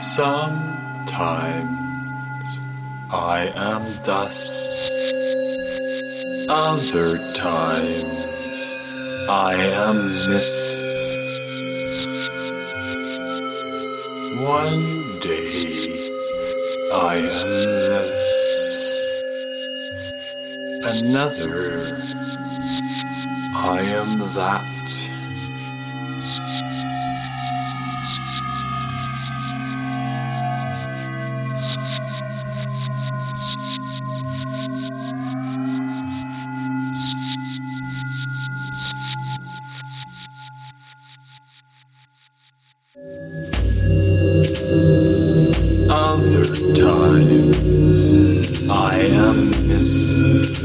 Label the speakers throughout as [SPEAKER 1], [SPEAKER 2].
[SPEAKER 1] Sometimes I am dust, other times I am mist. One day I am this, another I am that. Other times I am missed.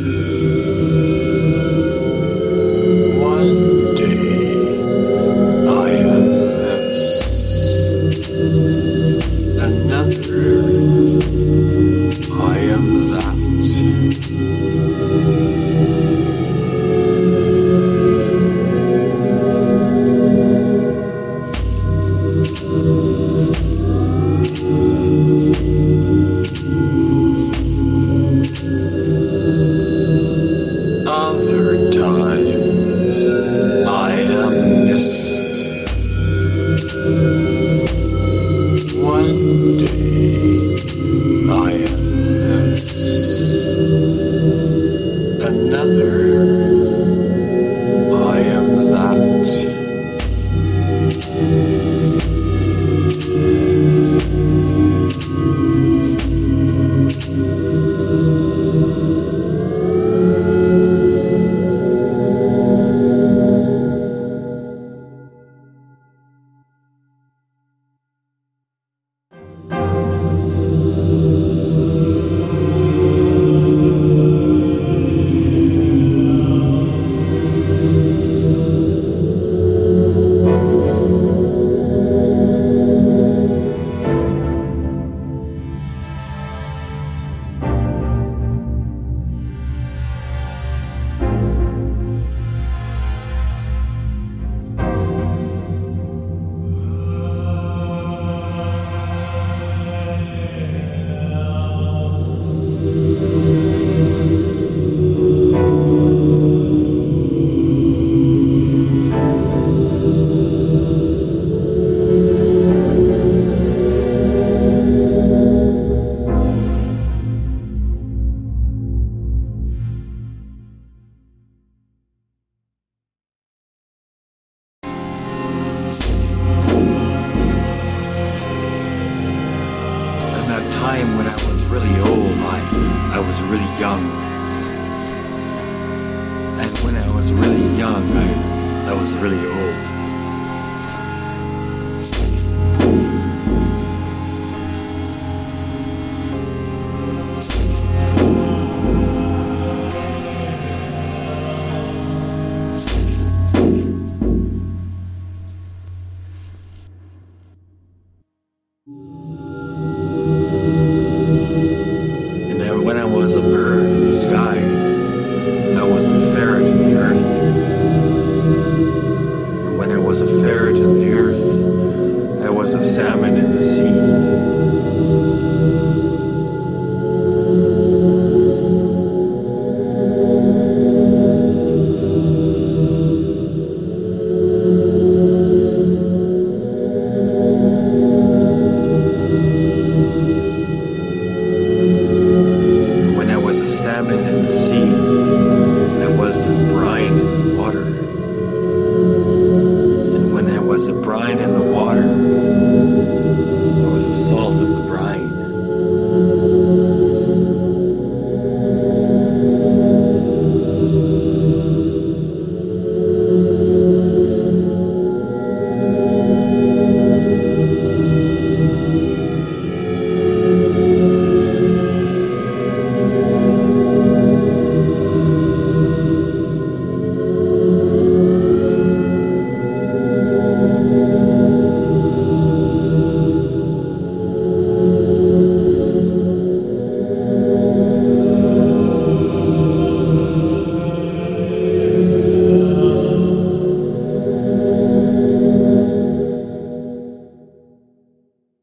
[SPEAKER 1] One day I am this. Another I am that. Really young. And when I was really young, I, I was really old. And mind and the